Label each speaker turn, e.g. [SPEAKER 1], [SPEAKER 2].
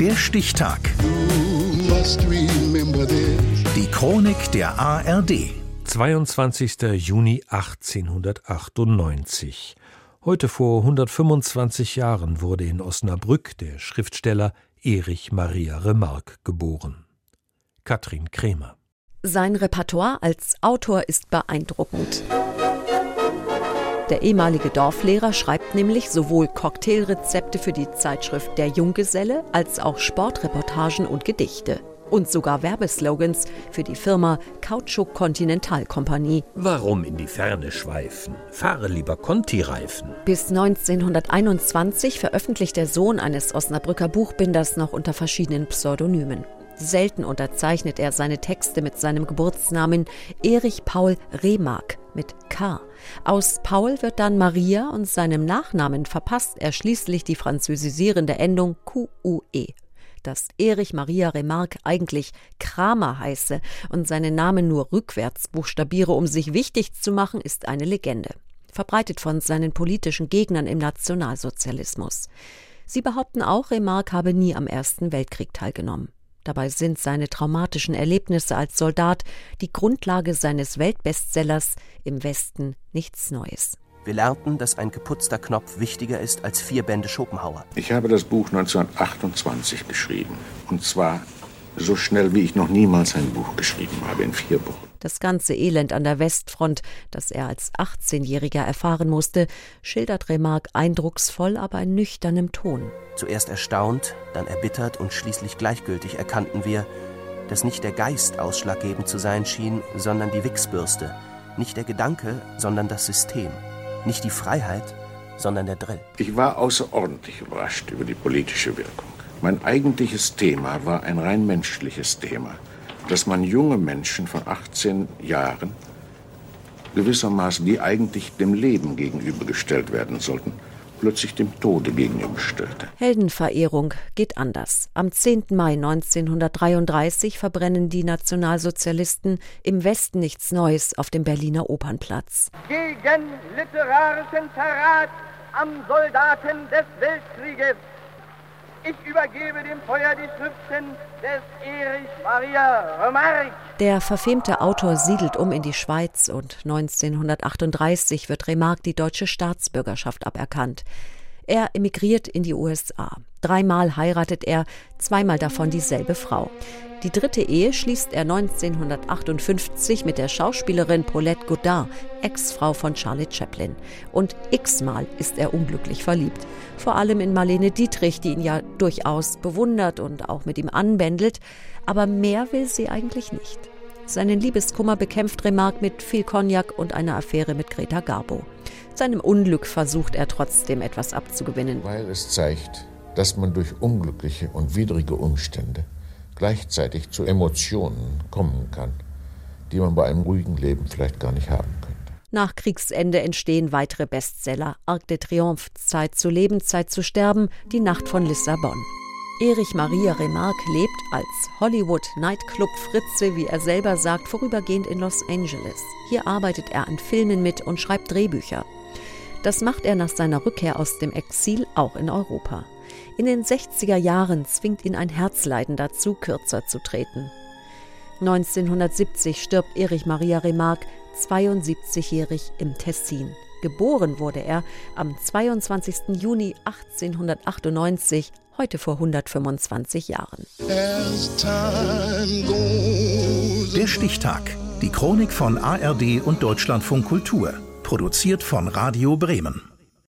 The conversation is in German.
[SPEAKER 1] Der Stichtag. Die Chronik der ARD.
[SPEAKER 2] 22. Juni 1898. Heute vor 125 Jahren wurde in Osnabrück der Schriftsteller Erich Maria Remarque geboren. Katrin Kremer.
[SPEAKER 3] Sein Repertoire als Autor ist beeindruckend. Der ehemalige Dorflehrer schreibt nämlich sowohl Cocktailrezepte für die Zeitschrift Der Junggeselle als auch Sportreportagen und Gedichte. Und sogar Werbeslogans für die Firma Kautschuk Continental Kompanie.
[SPEAKER 4] Warum in die Ferne schweifen? Fahre lieber Conti-Reifen.
[SPEAKER 3] Bis 1921 veröffentlicht der Sohn eines Osnabrücker Buchbinders noch unter verschiedenen Pseudonymen. Selten unterzeichnet er seine Texte mit seinem Geburtsnamen Erich Paul Remark mit K. Aus Paul wird dann Maria und seinem Nachnamen verpasst er schließlich die französisierende Endung QUE. Dass Erich Maria Remarque eigentlich Kramer heiße und seinen Namen nur rückwärts buchstabiere, um sich wichtig zu machen, ist eine Legende. Verbreitet von seinen politischen Gegnern im Nationalsozialismus. Sie behaupten auch, Remarque habe nie am Ersten Weltkrieg teilgenommen. Dabei sind seine traumatischen Erlebnisse als Soldat die Grundlage seines Weltbestsellers Im Westen nichts Neues.
[SPEAKER 5] Wir lernten, dass ein geputzter Knopf wichtiger ist als vier Bände Schopenhauer.
[SPEAKER 6] Ich habe das Buch 1928 geschrieben. Und zwar so schnell, wie ich noch niemals ein Buch geschrieben habe, in vier Wochen.
[SPEAKER 3] Das ganze Elend an der Westfront, das er als 18-Jähriger erfahren musste, schildert Remarque eindrucksvoll, aber in nüchternem Ton.
[SPEAKER 5] Zuerst erstaunt, dann erbittert und schließlich gleichgültig erkannten wir, dass nicht der Geist ausschlaggebend zu sein schien, sondern die Wichsbürste, nicht der Gedanke, sondern das System, nicht die Freiheit, sondern der Drill.
[SPEAKER 6] Ich war außerordentlich überrascht über die politische Wirkung. Mein eigentliches Thema war ein rein menschliches Thema dass man junge Menschen von 18 Jahren gewissermaßen, die eigentlich dem Leben gegenübergestellt werden sollten, plötzlich dem Tode gegenüberstellte.
[SPEAKER 3] Heldenverehrung geht anders. Am 10. Mai 1933 verbrennen die Nationalsozialisten im Westen nichts Neues auf dem Berliner Opernplatz.
[SPEAKER 7] Gegen literarischen Verrat am Soldaten des Weltkrieges ich übergebe dem Feuer die Schriften des Erich Maria Remarque.
[SPEAKER 3] Der verfemte Autor siedelt um in die Schweiz und 1938 wird Remarque die deutsche Staatsbürgerschaft aberkannt. Er emigriert in die USA. Dreimal heiratet er, zweimal davon dieselbe Frau. Die dritte Ehe schließt er 1958 mit der Schauspielerin Paulette Godard, Ex-Frau von Charlie Chaplin. Und x-mal ist er unglücklich verliebt. Vor allem in Marlene Dietrich, die ihn ja durchaus bewundert und auch mit ihm anbändelt. Aber mehr will sie eigentlich nicht. Seinen Liebeskummer bekämpft Remarque mit viel Cognac und einer Affäre mit Greta Garbo. Seinem Unglück versucht er trotzdem etwas abzugewinnen.
[SPEAKER 6] Weil es zeigt, dass man durch unglückliche und widrige Umstände gleichzeitig zu Emotionen kommen kann, die man bei einem ruhigen Leben vielleicht gar nicht haben könnte.
[SPEAKER 3] Nach Kriegsende entstehen weitere Bestseller. Arc de Triomphe, Zeit zu leben, Zeit zu sterben, Die Nacht von Lissabon. Erich Maria Remarque lebt als Hollywood Nightclub Fritze, wie er selber sagt, vorübergehend in Los Angeles. Hier arbeitet er an Filmen mit und schreibt Drehbücher. Das macht er nach seiner Rückkehr aus dem Exil auch in Europa. In den 60er Jahren zwingt ihn ein Herzleiden dazu, kürzer zu treten. 1970 stirbt Erich Maria Remarque, 72-jährig im Tessin. Geboren wurde er am 22. Juni 1898, heute vor 125 Jahren.
[SPEAKER 1] Der Stichtag. Die Chronik von ARD und Deutschlandfunk Kultur. Produziert von Radio Bremen.